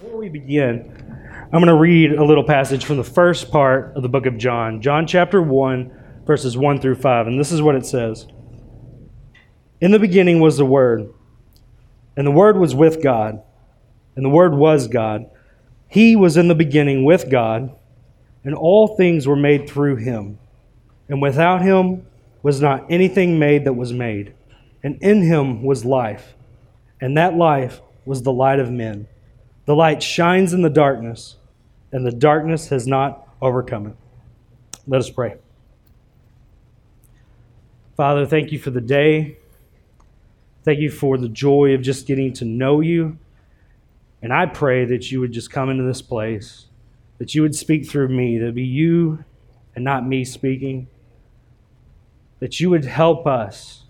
Before we begin, I'm going to read a little passage from the first part of the book of John, John chapter 1, verses 1 through 5. And this is what it says In the beginning was the Word, and the Word was with God, and the Word was God. He was in the beginning with God, and all things were made through him. And without him was not anything made that was made. And in him was life, and that life was the light of men. The light shines in the darkness, and the darkness has not overcome it. Let us pray. Father, thank you for the day. Thank you for the joy of just getting to know you. And I pray that you would just come into this place, that you would speak through me, that be you and not me speaking, that you would help us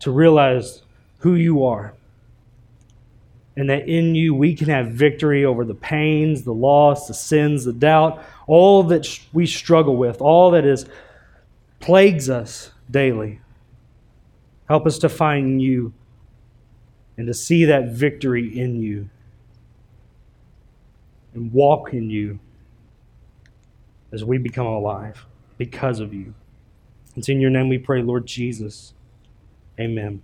to realize who you are and that in you we can have victory over the pains, the loss, the sins, the doubt, all that we struggle with, all that is plagues us daily. Help us to find you and to see that victory in you and walk in you as we become alive because of you. It's in your name we pray, Lord Jesus. Amen.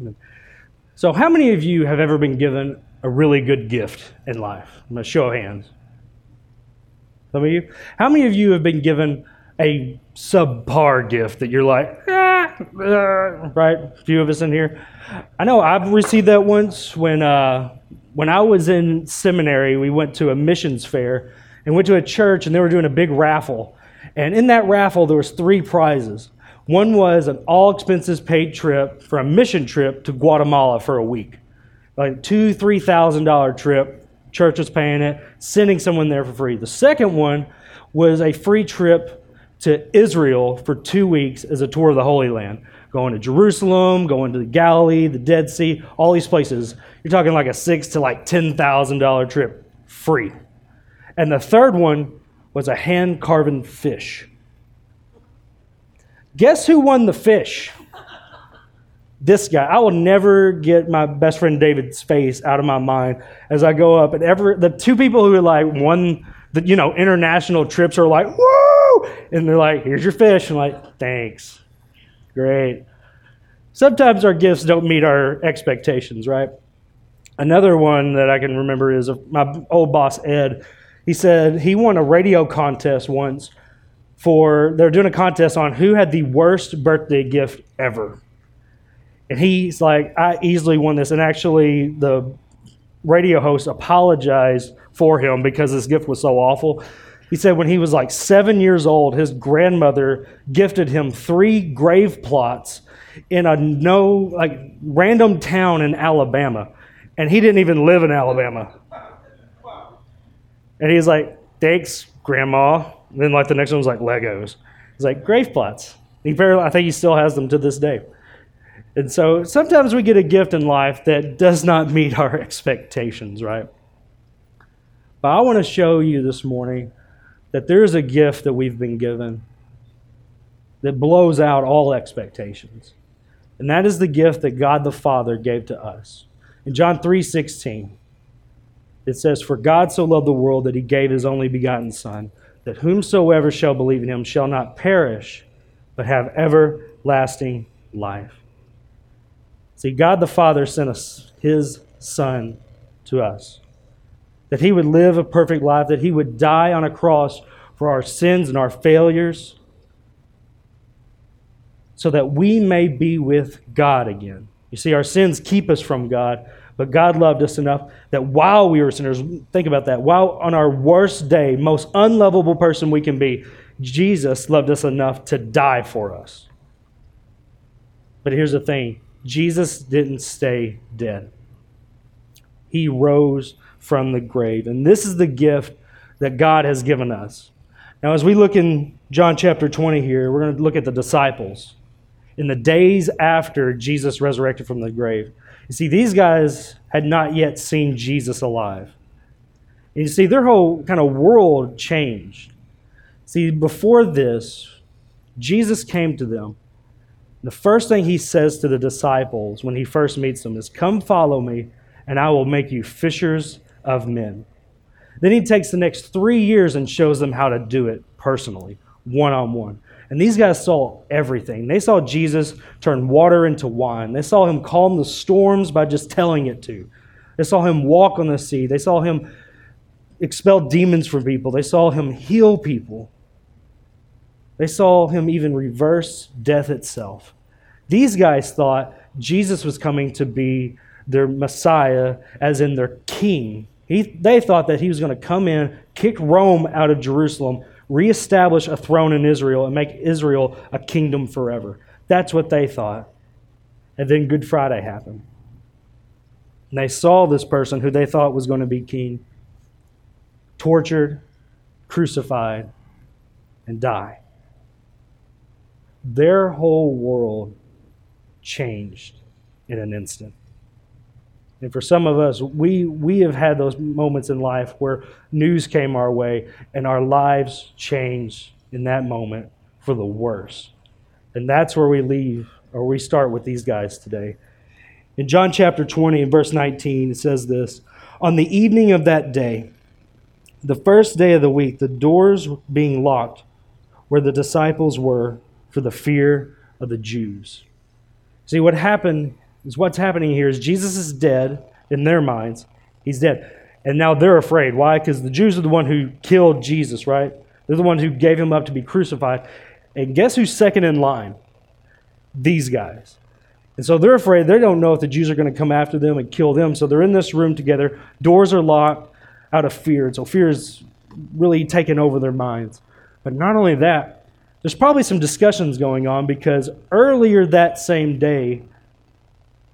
Amen. So, how many of you have ever been given a really good gift in life? I'm going to show hands. Some of you? How many of you have been given a subpar gift that you're like, ah, uh, right? A few of us in here. I know I've received that once when, uh, when I was in seminary. We went to a missions fair and went to a church, and they were doing a big raffle. And in that raffle, there was three prizes. One was an all expenses paid trip for a mission trip to Guatemala for a week. Like two, three thousand dollar trip. Church was paying it, sending someone there for free. The second one was a free trip to Israel for two weeks as a tour of the Holy Land. Going to Jerusalem, going to the Galilee, the Dead Sea, all these places. You're talking like a six to like ten thousand dollar trip, free. And the third one was a hand carven fish Guess who won the fish? This guy. I will never get my best friend David's face out of my mind as I go up. And ever the two people who are like won the you know international trips are like woo, and they're like, "Here's your fish." I'm like, "Thanks, great." Sometimes our gifts don't meet our expectations, right? Another one that I can remember is my old boss Ed. He said he won a radio contest once for they're doing a contest on who had the worst birthday gift ever. And he's like, I easily won this. And actually, the radio host apologized for him because this gift was so awful. He said when he was like seven years old, his grandmother gifted him three grave plots in a no, like, random town in Alabama. And he didn't even live in Alabama. And he's like, thanks, Grandma. And then like the next one was like Legos. It's like grave plots. He I think he still has them to this day. And so sometimes we get a gift in life that does not meet our expectations, right? But I want to show you this morning that there's a gift that we've been given that blows out all expectations. And that is the gift that God the Father gave to us. In John 3:16, it says, For God so loved the world that he gave his only begotten Son that whomsoever shall believe in him shall not perish, but have everlasting life. See, God the Father sent us his Son to us, that he would live a perfect life, that he would die on a cross for our sins and our failures, so that we may be with God again. You see, our sins keep us from God, but God loved us enough that while we were sinners, think about that, while on our worst day, most unlovable person we can be, Jesus loved us enough to die for us. But here's the thing Jesus didn't stay dead, He rose from the grave. And this is the gift that God has given us. Now, as we look in John chapter 20 here, we're going to look at the disciples in the days after Jesus resurrected from the grave. You see, these guys had not yet seen Jesus alive. And you see, their whole kind of world changed. See, before this, Jesus came to them. The first thing he says to the disciples when he first meets them is, Come follow me, and I will make you fishers of men. Then he takes the next three years and shows them how to do it personally, one on one. And these guys saw everything. They saw Jesus turn water into wine. They saw him calm the storms by just telling it to. They saw him walk on the sea. They saw him expel demons from people. They saw him heal people. They saw him even reverse death itself. These guys thought Jesus was coming to be their Messiah, as in their king. He, they thought that he was going to come in, kick Rome out of Jerusalem, reestablish a throne in Israel, and make Israel a kingdom forever. That's what they thought. And then Good Friday happened. And they saw this person who they thought was going to be king tortured, crucified, and die. Their whole world changed in an instant. And for some of us, we, we have had those moments in life where news came our way and our lives changed in that moment for the worse. And that's where we leave, or we start with these guys today. In John chapter 20 and verse 19, it says this On the evening of that day, the first day of the week, the doors being locked where the disciples were for the fear of the Jews. See, what happened is what's happening here is Jesus is dead in their minds. He's dead. And now they're afraid. Why? Because the Jews are the one who killed Jesus, right? They're the ones who gave him up to be crucified. And guess who's second in line? These guys. And so they're afraid. They don't know if the Jews are going to come after them and kill them. So they're in this room together. Doors are locked out of fear. And so fear is really taken over their minds. But not only that, there's probably some discussions going on because earlier that same day,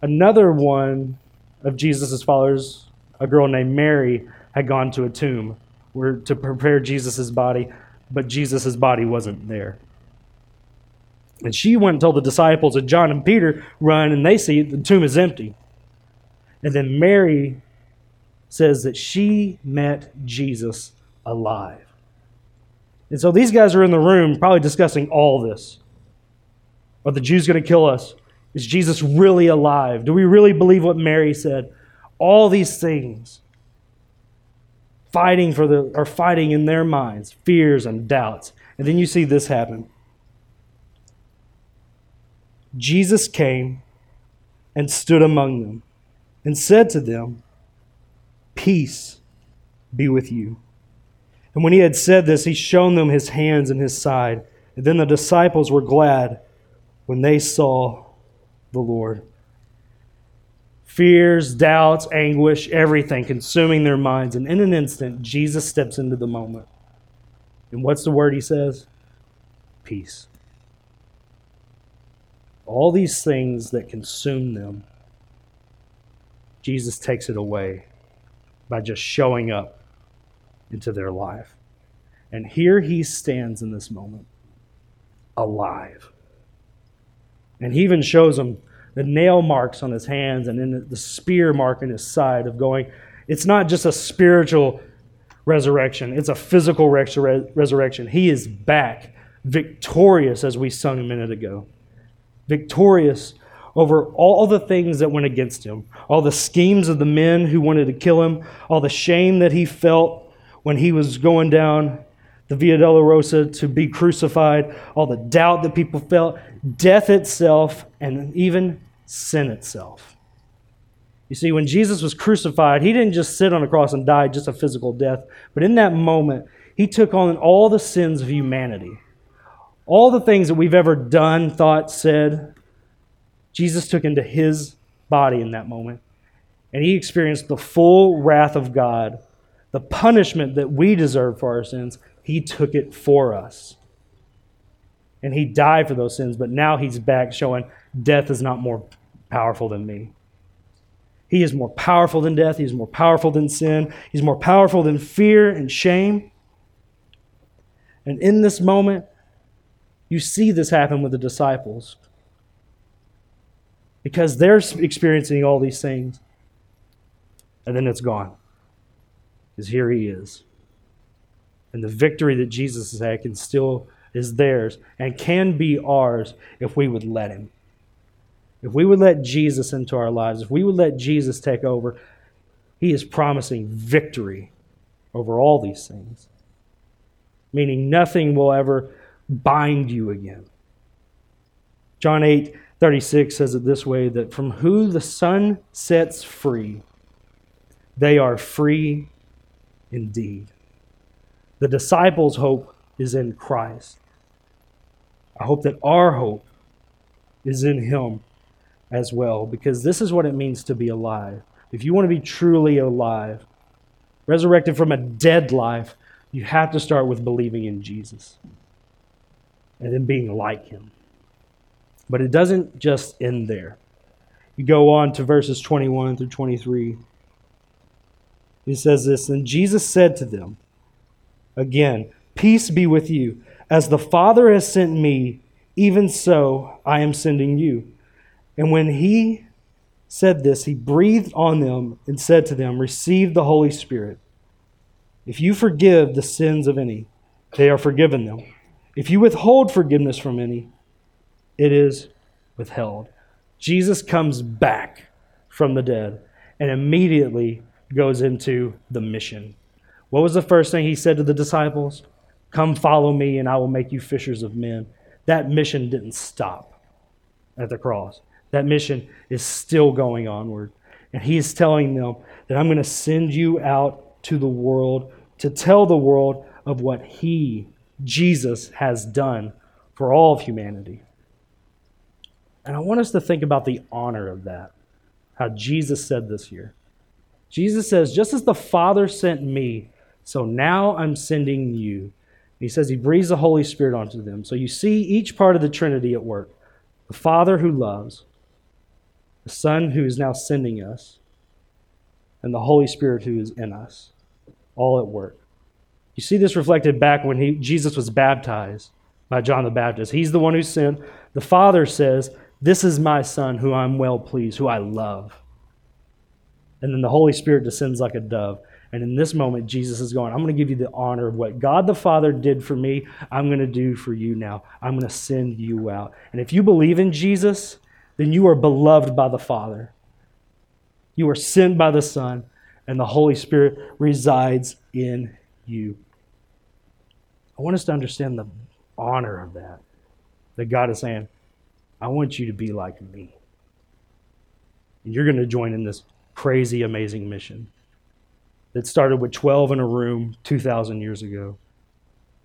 another one of Jesus' followers, a girl named Mary, had gone to a tomb where, to prepare Jesus' body, but Jesus' body wasn't there. And she went and told the disciples, and John and Peter run, and they see the tomb is empty. And then Mary says that she met Jesus alive. And so these guys are in the room probably discussing all this. Are the Jews going to kill us? Is Jesus really alive? Do we really believe what Mary said? All these things fighting for the are fighting in their minds, fears and doubts. And then you see this happen. Jesus came and stood among them and said to them, Peace be with you. And when he had said this, he showed them his hands and his side. And then the disciples were glad when they saw the Lord. Fears, doubts, anguish, everything consuming their minds. And in an instant, Jesus steps into the moment. And what's the word he says? Peace. All these things that consume them, Jesus takes it away by just showing up into their life. And here he stands in this moment, alive. And he even shows them the nail marks on his hands and then the spear mark in his side of going, it's not just a spiritual resurrection, it's a physical resur- resurrection. He is back, victorious, as we sung a minute ago. Victorious over all the things that went against him, all the schemes of the men who wanted to kill him, all the shame that he felt when he was going down the Via Dolorosa to be crucified, all the doubt that people felt, death itself, and even sin itself. You see, when Jesus was crucified, he didn't just sit on a cross and die just a physical death, but in that moment, he took on all the sins of humanity. All the things that we've ever done, thought, said, Jesus took into his body in that moment. And he experienced the full wrath of God, the punishment that we deserve for our sins, he took it for us. And He died for those sins, but now He's back showing death is not more powerful than me. He is more powerful than death. He is more powerful than sin. He's more powerful than fear and shame. And in this moment, you see this happen with the disciples because they're experiencing all these things. And then it's gone. Because here he is. And the victory that Jesus has had can still is theirs and can be ours if we would let him. If we would let Jesus into our lives, if we would let Jesus take over, He is promising victory over all these things, meaning nothing will ever bind you again. John 8 36 says it this way that from who the Son sets free, they are free indeed. The disciples' hope is in Christ. I hope that our hope is in Him as well, because this is what it means to be alive. If you want to be truly alive, resurrected from a dead life, you have to start with believing in Jesus and then being like Him. But it doesn't just end there. You go on to verses 21 through 23. He says this And Jesus said to them, Again, peace be with you. As the Father has sent me, even so I am sending you. And when he said this, he breathed on them and said to them, Receive the Holy Spirit. If you forgive the sins of any, they are forgiven them. If you withhold forgiveness from any, it is withheld. Jesus comes back from the dead and immediately goes into the mission. What was the first thing he said to the disciples? Come follow me, and I will make you fishers of men. That mission didn't stop at the cross. That mission is still going onward. And he is telling them that I'm going to send you out to the world to tell the world of what he, Jesus, has done for all of humanity. And I want us to think about the honor of that, how Jesus said this here. Jesus says, Just as the Father sent me, so now I'm sending you. He says he breathes the Holy Spirit onto them. So you see each part of the Trinity at work the Father who loves, the Son who is now sending us, and the Holy Spirit who is in us, all at work. You see this reflected back when he, Jesus was baptized by John the Baptist. He's the one who sent. The Father says, this is my son who I'm well pleased, who I love. And then the Holy Spirit descends like a dove. And in this moment, Jesus is going, I'm going to give you the honor of what God the Father did for me. I'm going to do for you now. I'm going to send you out. And if you believe in Jesus, then you are beloved by the Father. You are sent by the Son, and the Holy Spirit resides in you. I want us to understand the honor of that. That God is saying, I want you to be like me. And you're going to join in this crazy, amazing mission that started with 12 in a room 2,000 years ago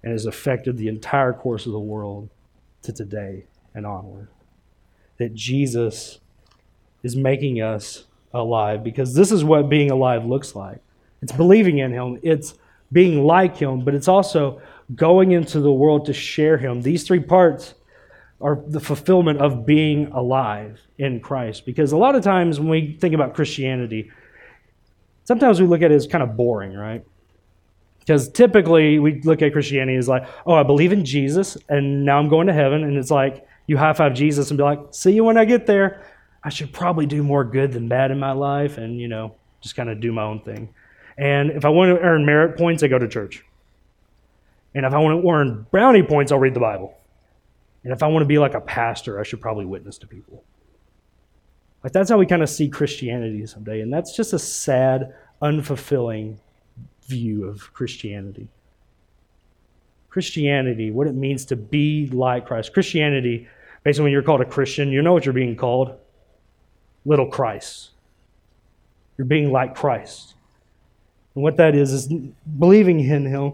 and has affected the entire course of the world to today and onward. That Jesus is making us alive because this is what being alive looks like. It's believing in Him, it's being like Him, but it's also going into the world to share Him. These three parts are the fulfillment of being alive in Christ. Because a lot of times when we think about Christianity, sometimes we look at it as kind of boring, right? Because typically we look at Christianity as like, oh, I believe in Jesus and now I'm going to heaven. And it's like you high five Jesus and be like, see you when I get there. I should probably do more good than bad in my life and, you know, just kind of do my own thing. And if I want to earn merit points, I go to church. And if I want to earn brownie points, I'll read the Bible. And if I want to be like a pastor, I should probably witness to people. Like that's how we kind of see Christianity someday. And that's just a sad, unfulfilling view of Christianity. Christianity, what it means to be like Christ. Christianity, basically, when you're called a Christian, you know what you're being called? Little Christ. You're being like Christ. And what that is, is believing in Him,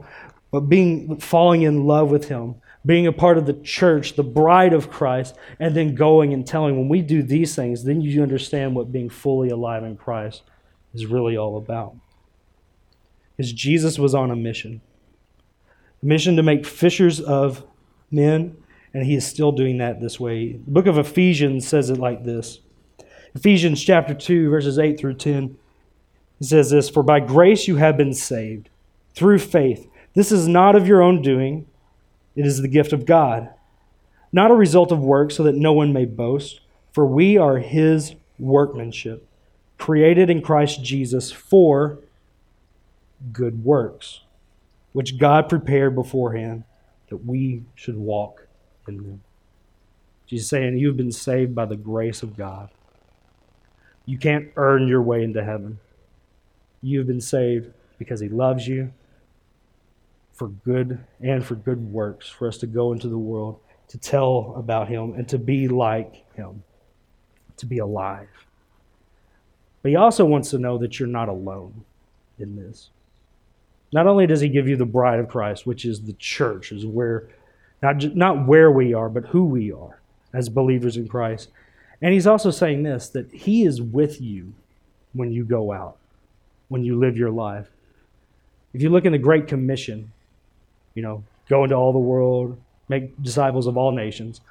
but being falling in love with Him being a part of the church, the bride of Christ, and then going and telling. When we do these things, then you understand what being fully alive in Christ is really all about. Because Jesus was on a mission a mission to make fishers of men, and he is still doing that this way. The book of Ephesians says it like this Ephesians chapter 2, verses 8 through 10. It says this For by grace you have been saved through faith. This is not of your own doing. It is the gift of God, not a result of work, so that no one may boast. For we are his workmanship, created in Christ Jesus for good works, which God prepared beforehand that we should walk in them. Jesus saying, You've been saved by the grace of God. You can't earn your way into heaven. You've been saved because He loves you for good and for good works, for us to go into the world, to tell about Him, and to be like Him, to be alive. But He also wants to know that you're not alone in this. Not only does He give you the bride of Christ, which is the church, is where not, not where we are, but who we are as believers in Christ. And He's also saying this that He is with you when you go out, when you live your life. If you look in the Great Commission, you know, go into all the world, make disciples of all nations.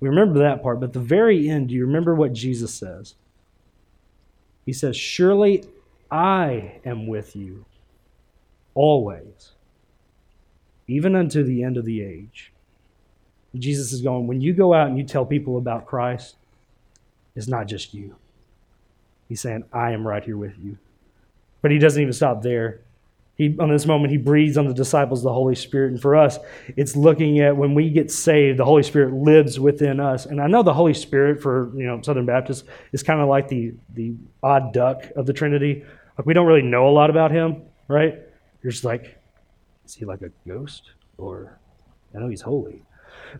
We remember that part, but the very end, do you remember what Jesus says? He says, Surely I am with you always, even unto the end of the age. Jesus is going, when you go out and you tell people about Christ, it's not just you. He's saying, I am right here with you. But he doesn't even stop there. He, on this moment, he breathes on the disciples the Holy Spirit. And for us, it's looking at when we get saved, the Holy Spirit lives within us. And I know the Holy Spirit for you know Southern Baptists is kind of like the, the odd duck of the Trinity. Like we don't really know a lot about him, right? You're just like, is he like a ghost? Or I know he's holy,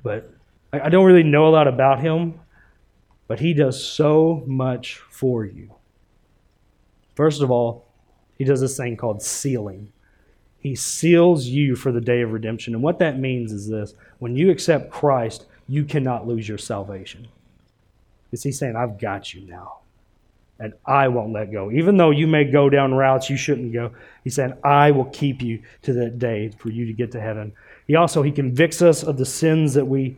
but I, I don't really know a lot about him. But he does so much for you. First of all, he does this thing called sealing. He seals you for the day of redemption. And what that means is this when you accept Christ, you cannot lose your salvation. Because he's saying, I've got you now. And I won't let go. Even though you may go down routes you shouldn't go, he said, I will keep you to that day for you to get to heaven. He also he convicts us of the sins that we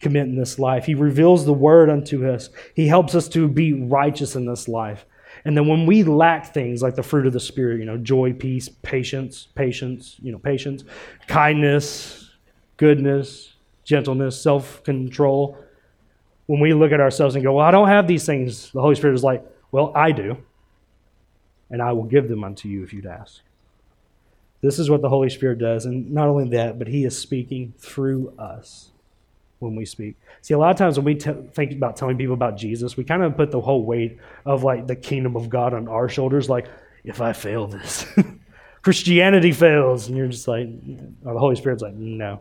commit in this life. He reveals the word unto us. He helps us to be righteous in this life. And then when we lack things like the fruit of the Spirit, you know, joy, peace, patience, patience, you know, patience, kindness, goodness, gentleness, self control, when we look at ourselves and go, Well, I don't have these things, the Holy Spirit is like, Well, I do. And I will give them unto you if you'd ask. This is what the Holy Spirit does. And not only that, but He is speaking through us when we speak. See, a lot of times when we t- think about telling people about Jesus, we kind of put the whole weight of like the kingdom of God on our shoulders. Like, if I fail this, Christianity fails, and you're just like, or the Holy Spirit's like, no.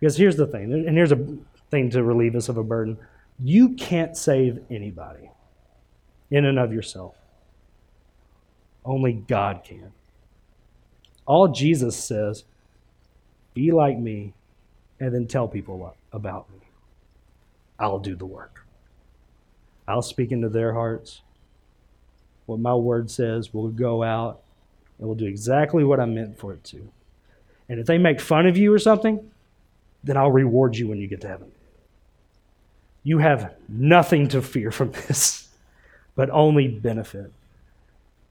Because here's the thing, and here's a thing to relieve us of a burden: you can't save anybody in and of yourself. Only God can. All Jesus says, be like me, and then tell people about me. I'll do the work. I'll speak into their hearts. What my word says will go out and will do exactly what I meant for it to. And if they make fun of you or something, then I'll reward you when you get to heaven. You have nothing to fear from this, but only benefit.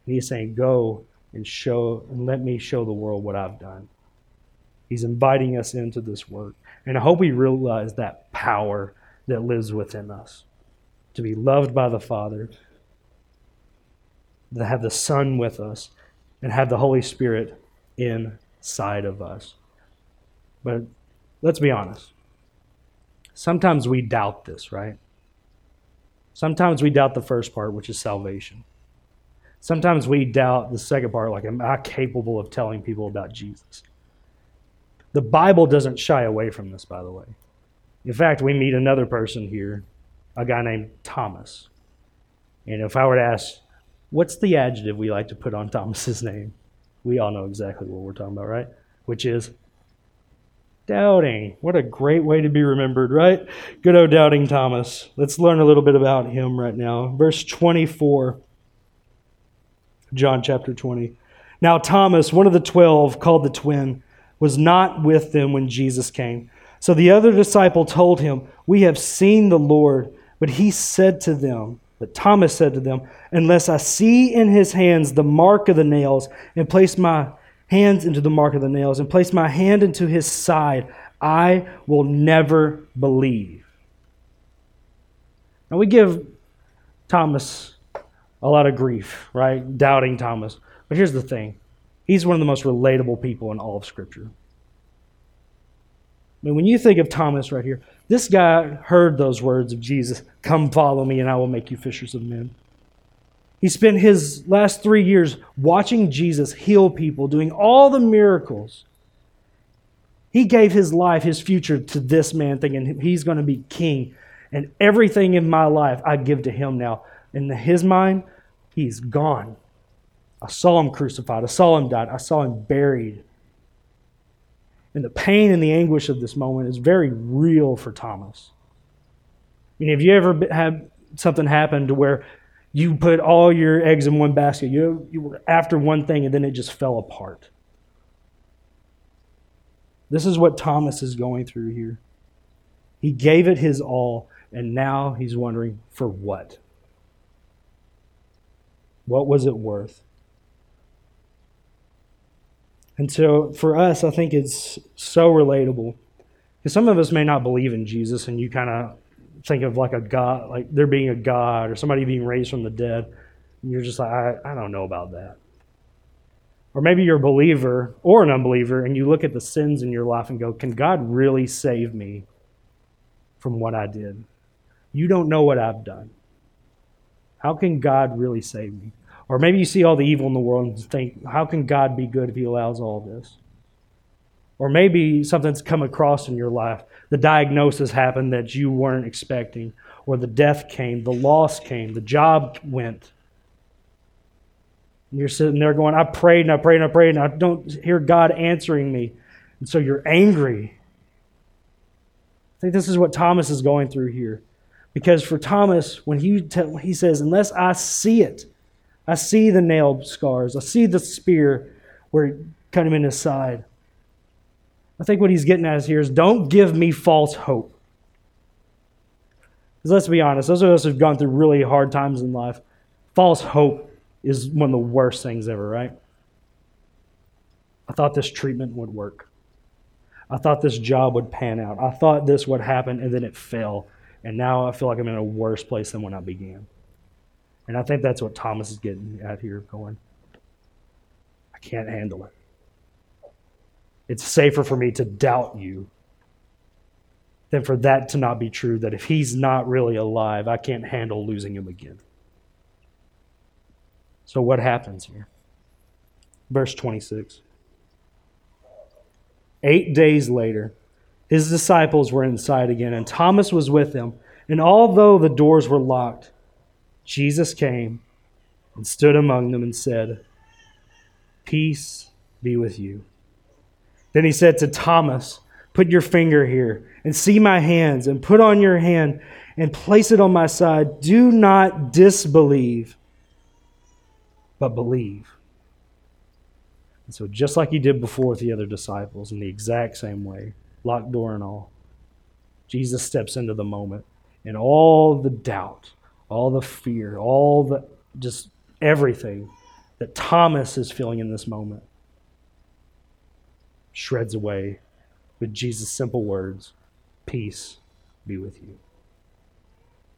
And he's saying, Go and show and let me show the world what I've done. He's inviting us into this work. And I hope we realize that power that lives within us to be loved by the Father, to have the Son with us, and have the Holy Spirit inside of us. But let's be honest. Sometimes we doubt this, right? Sometimes we doubt the first part, which is salvation. Sometimes we doubt the second part, like, am I capable of telling people about Jesus? The Bible doesn't shy away from this, by the way. In fact, we meet another person here, a guy named Thomas. And if I were to ask, what's the adjective we like to put on Thomas's name? We all know exactly what we're talking about, right? Which is doubting. What a great way to be remembered, right? Good old doubting Thomas. Let's learn a little bit about him right now. Verse 24, John chapter 20. Now, Thomas, one of the twelve, called the twin, was not with them when Jesus came. So the other disciple told him, We have seen the Lord. But he said to them, but Thomas said to them, Unless I see in his hands the mark of the nails, and place my hands into the mark of the nails, and place my hand into his side, I will never believe. Now we give Thomas a lot of grief, right? Doubting Thomas. But here's the thing he's one of the most relatable people in all of Scripture. I mean, when you think of Thomas right here, this guy heard those words of Jesus Come follow me, and I will make you fishers of men. He spent his last three years watching Jesus heal people, doing all the miracles. He gave his life, his future to this man, thinking he's going to be king. And everything in my life I give to him now. In his mind, he's gone. I saw him crucified. I saw him died. I saw him buried. And the pain and the anguish of this moment is very real for Thomas. I mean, have you ever had something happen to where you put all your eggs in one basket? You, you were after one thing and then it just fell apart. This is what Thomas is going through here. He gave it his all, and now he's wondering for what? What was it worth? And so for us, I think it's so relatable. Because some of us may not believe in Jesus, and you kind of think of like a God, like there being a God or somebody being raised from the dead. And you're just like, I, I don't know about that. Or maybe you're a believer or an unbeliever, and you look at the sins in your life and go, Can God really save me from what I did? You don't know what I've done. How can God really save me? Or maybe you see all the evil in the world and think, How can God be good if He allows all this? Or maybe something's come across in your life. The diagnosis happened that you weren't expecting, or the death came, the loss came, the job went and you're sitting there going, I prayed and I prayed and I prayed and I don't hear God answering me. And so you're angry. I think this is what Thomas is going through here. Because for Thomas, when he, te- he says, Unless I see it, I see the nail scars, I see the spear where it cut him in his side. I think what he's getting at here is don't give me false hope. Because let's be honest, those of us who've gone through really hard times in life, false hope is one of the worst things ever, right? I thought this treatment would work. I thought this job would pan out. I thought this would happen, and then it fell. And now I feel like I'm in a worse place than when I began. And I think that's what Thomas is getting at here, going, I can't handle it. It's safer for me to doubt you than for that to not be true, that if he's not really alive, I can't handle losing him again. So, what happens here? Verse 26. Eight days later, his disciples were inside again, and Thomas was with them. And although the doors were locked, Jesus came and stood among them and said, Peace be with you. Then he said to Thomas, Put your finger here and see my hands, and put on your hand and place it on my side. Do not disbelieve but believe. And so, just like he did before with the other disciples, in the exact same way, locked door and all, Jesus steps into the moment, and all the doubt, all the fear, all the just everything that Thomas is feeling in this moment shreds away with Jesus' simple words Peace be with you.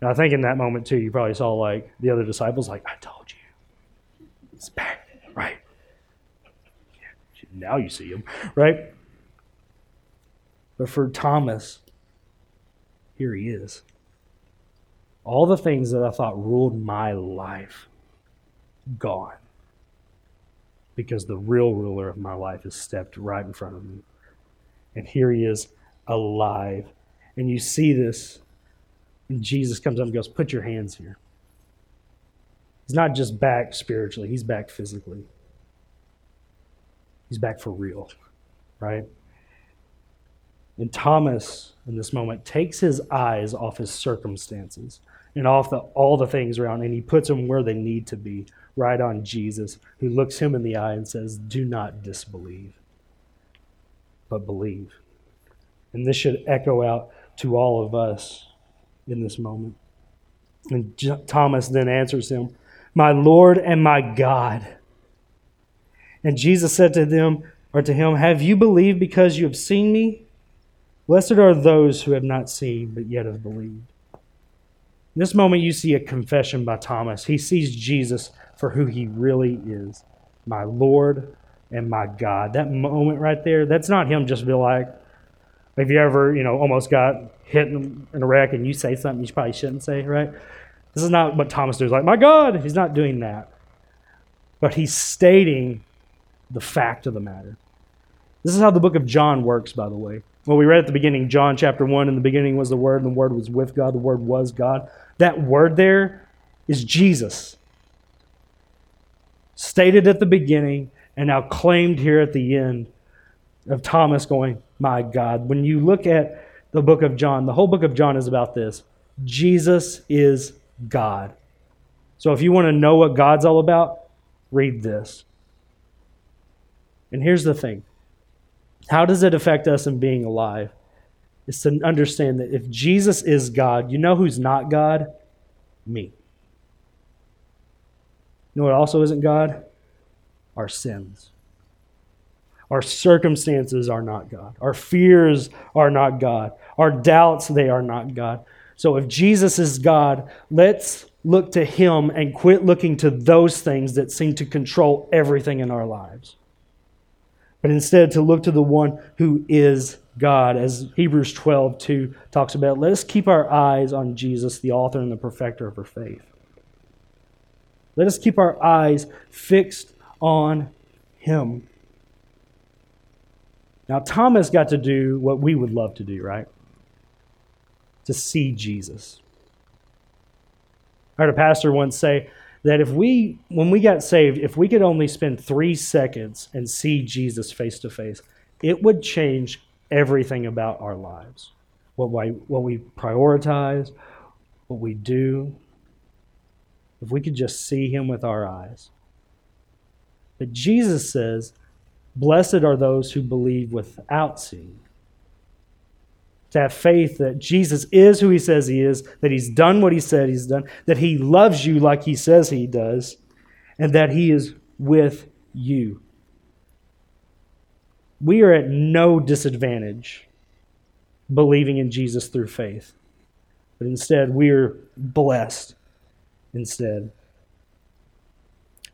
And I think in that moment, too, you probably saw like the other disciples, like, I told you. It's back, right? Now you see him, right? But for Thomas, here he is. All the things that I thought ruled my life, gone. Because the real ruler of my life has stepped right in front of me. And here he is, alive. And you see this, and Jesus comes up and goes, Put your hands here. He's not just back spiritually, he's back physically. He's back for real, right? And Thomas, in this moment, takes his eyes off his circumstances and off the, all the things around, and he puts them where they need to be, right on Jesus, who looks him in the eye and says, Do not disbelieve, but believe. And this should echo out to all of us in this moment. And Thomas then answers him, my Lord and my God. And Jesus said to them, or to him, Have you believed because you have seen me? Blessed are those who have not seen, but yet have believed. In this moment, you see a confession by Thomas. He sees Jesus for who he really is my Lord and my God. That moment right there, that's not him just be like, have you ever, you know, almost got hit in a wreck and you say something you probably shouldn't say, right? This is not what Thomas does, like, my God. He's not doing that. But he's stating the fact of the matter. This is how the book of John works, by the way. Well, we read at the beginning, John chapter 1, in the beginning was the Word, and the Word was with God, the Word was God. That word there is Jesus. Stated at the beginning and now claimed here at the end of Thomas going, My God. When you look at the book of John, the whole book of John is about this Jesus is God. So if you want to know what God's all about, read this. And here's the thing how does it affect us in being alive? Is to understand that if Jesus is God, you know who's not God? Me. You know what also isn't God? Our sins. Our circumstances are not God. Our fears are not God. Our doubts, they are not God. So if Jesus is God, let's look to Him and quit looking to those things that seem to control everything in our lives. But instead, to look to the one who is God, as Hebrews 12 2 talks about. Let us keep our eyes on Jesus, the author and the perfecter of our faith. Let us keep our eyes fixed on Him. Now, Thomas got to do what we would love to do, right? To see Jesus. I heard a pastor once say that if we, when we got saved, if we could only spend three seconds and see Jesus face to face, it would change everything about our lives. What we, what we prioritize, what we do. If we could just see him with our eyes. But Jesus says, Blessed are those who believe without seeing to have faith that Jesus is who he says he is, that he's done what he said he's done, that he loves you like he says he does, and that he is with you. We are at no disadvantage believing in Jesus through faith, but instead we are blessed instead.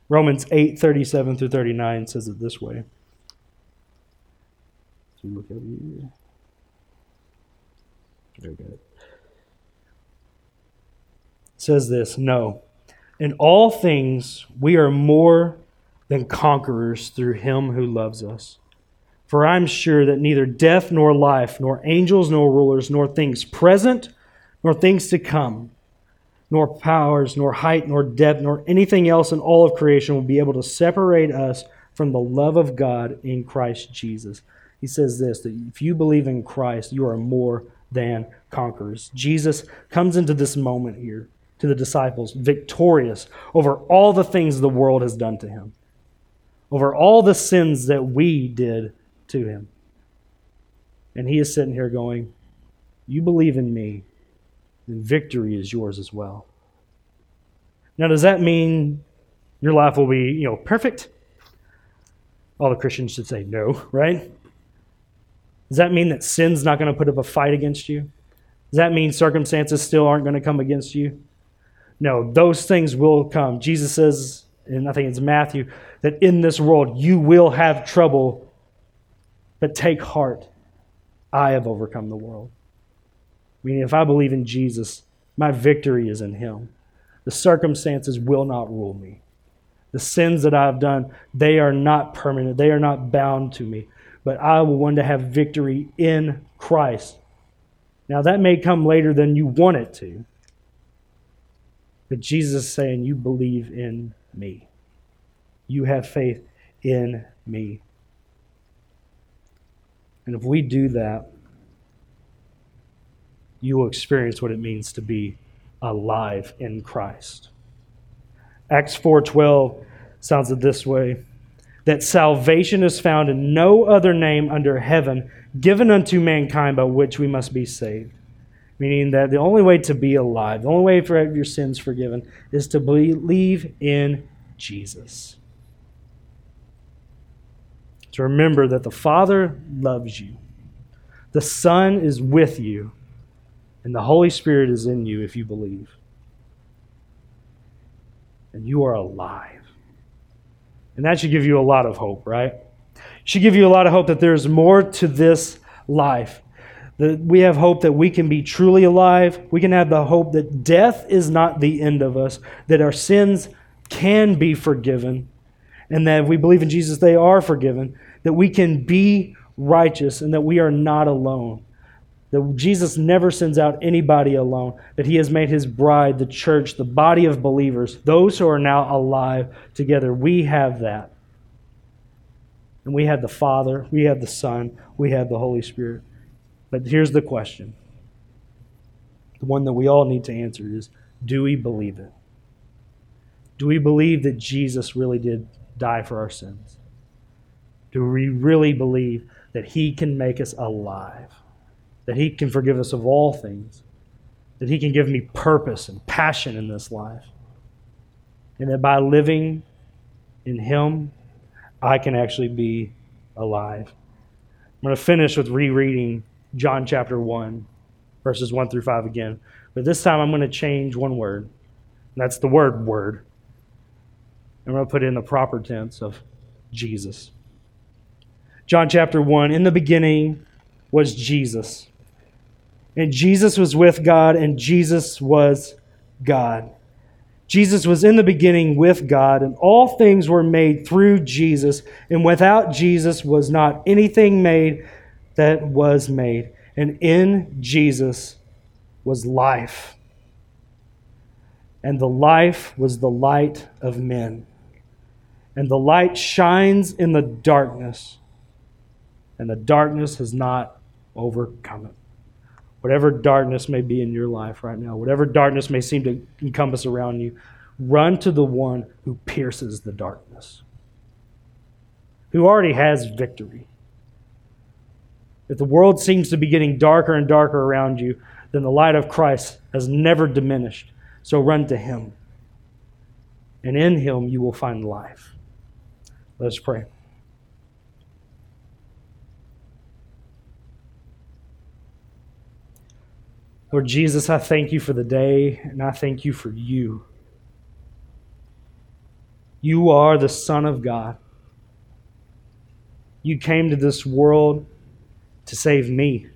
Romans 8 37 through 39 says it this way. So look at you. Very good. It says this No. In all things, we are more than conquerors through him who loves us. For I'm sure that neither death nor life, nor angels nor rulers, nor things present, nor things to come, nor powers, nor height, nor depth, nor anything else in all of creation will be able to separate us from the love of God in Christ Jesus. He says this that if you believe in Christ, you are more than conquerors. Jesus comes into this moment here to the disciples, victorious over all the things the world has done to him, over all the sins that we did to him. And he is sitting here going, You believe in me, then victory is yours as well. Now, does that mean your life will be, you know, perfect? All the Christians should say no, right? Does that mean that sin's not going to put up a fight against you? Does that mean circumstances still aren't going to come against you? No, those things will come. Jesus says, and I think it's Matthew, that in this world you will have trouble, but take heart. I have overcome the world. Meaning, if I believe in Jesus, my victory is in Him. The circumstances will not rule me. The sins that I've done, they are not permanent, they are not bound to me but I will want to have victory in Christ. Now, that may come later than you want it to. But Jesus is saying, You believe in me. You have faith in me. And if we do that, you will experience what it means to be alive in Christ. Acts 4:12 sounds it this way that salvation is found in no other name under heaven given unto mankind by which we must be saved. Meaning that the only way to be alive, the only way for your sins forgiven, is to believe in Jesus. To remember that the Father loves you, the Son is with you, and the Holy Spirit is in you if you believe. And you are alive. And that should give you a lot of hope, right? Should give you a lot of hope that there's more to this life. That we have hope that we can be truly alive. We can have the hope that death is not the end of us, that our sins can be forgiven, and that if we believe in Jesus, they are forgiven, that we can be righteous, and that we are not alone. That Jesus never sends out anybody alone, that he has made his bride, the church, the body of believers, those who are now alive together. We have that. And we have the Father, we have the Son, we have the Holy Spirit. But here's the question the one that we all need to answer is do we believe it? Do we believe that Jesus really did die for our sins? Do we really believe that he can make us alive? That he can forgive us of all things? That he can give me purpose and passion in this life? And that by living in him, I can actually be alive. I'm going to finish with rereading John chapter 1, verses 1 through 5 again. But this time I'm going to change one word. And that's the word word. I'm going to put it in the proper tense of Jesus. John chapter 1 In the beginning was Jesus. And Jesus was with God, and Jesus was God. Jesus was in the beginning with God, and all things were made through Jesus, and without Jesus was not anything made that was made. And in Jesus was life. And the life was the light of men. And the light shines in the darkness, and the darkness has not overcome it. Whatever darkness may be in your life right now, whatever darkness may seem to encompass around you, run to the one who pierces the darkness, who already has victory. If the world seems to be getting darker and darker around you, then the light of Christ has never diminished. So run to Him. And in Him you will find life. Let us pray. Lord Jesus, I thank you for the day, and I thank you for you. You are the Son of God. You came to this world to save me,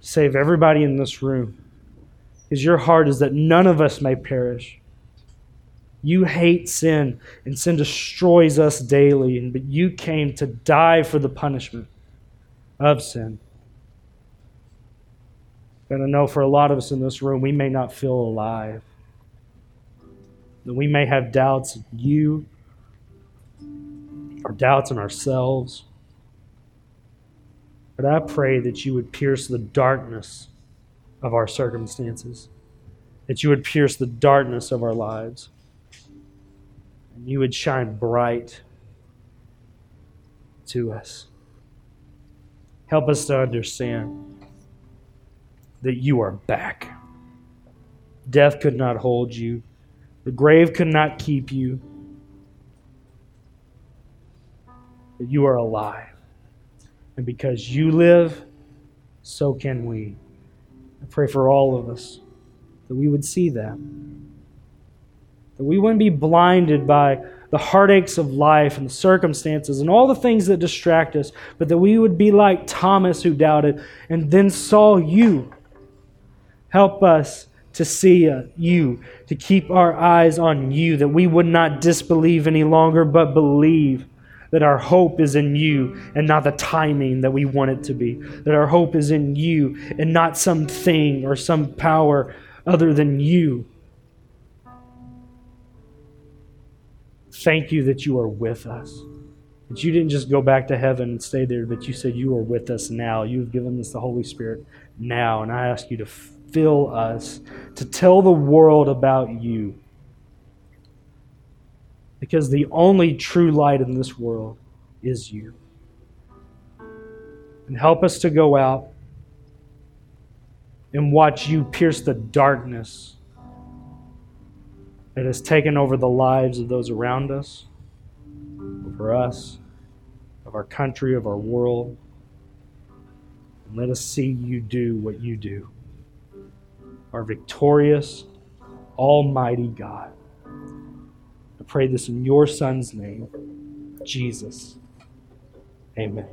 save everybody in this room. Because your heart is that none of us may perish. You hate sin, and sin destroys us daily, but you came to die for the punishment of sin. And I know for a lot of us in this room, we may not feel alive. That we may have doubts in you, or doubts in ourselves. But I pray that you would pierce the darkness of our circumstances, that you would pierce the darkness of our lives, and you would shine bright to us. Help us to understand that you are back. Death could not hold you, the grave could not keep you, but you are alive. And because you live, so can we. I pray for all of us that we would see that. That we wouldn't be blinded by the heartaches of life and the circumstances and all the things that distract us, but that we would be like Thomas who doubted and then saw you. Help us to see uh, you, to keep our eyes on you, that we would not disbelieve any longer, but believe that our hope is in you and not the timing that we want it to be. That our hope is in you and not something or some power other than you. Thank you that you are with us. That you didn't just go back to heaven and stay there, but you said you are with us now. You've given us the Holy Spirit now. And I ask you to fill us, to tell the world about you because the only true light in this world is you. And help us to go out and watch you pierce the darkness that has taken over the lives of those around us, over us, of our country, of our world. And let us see you do what you do. Our victorious, almighty God I pray this in your Son's name, Jesus. Amen.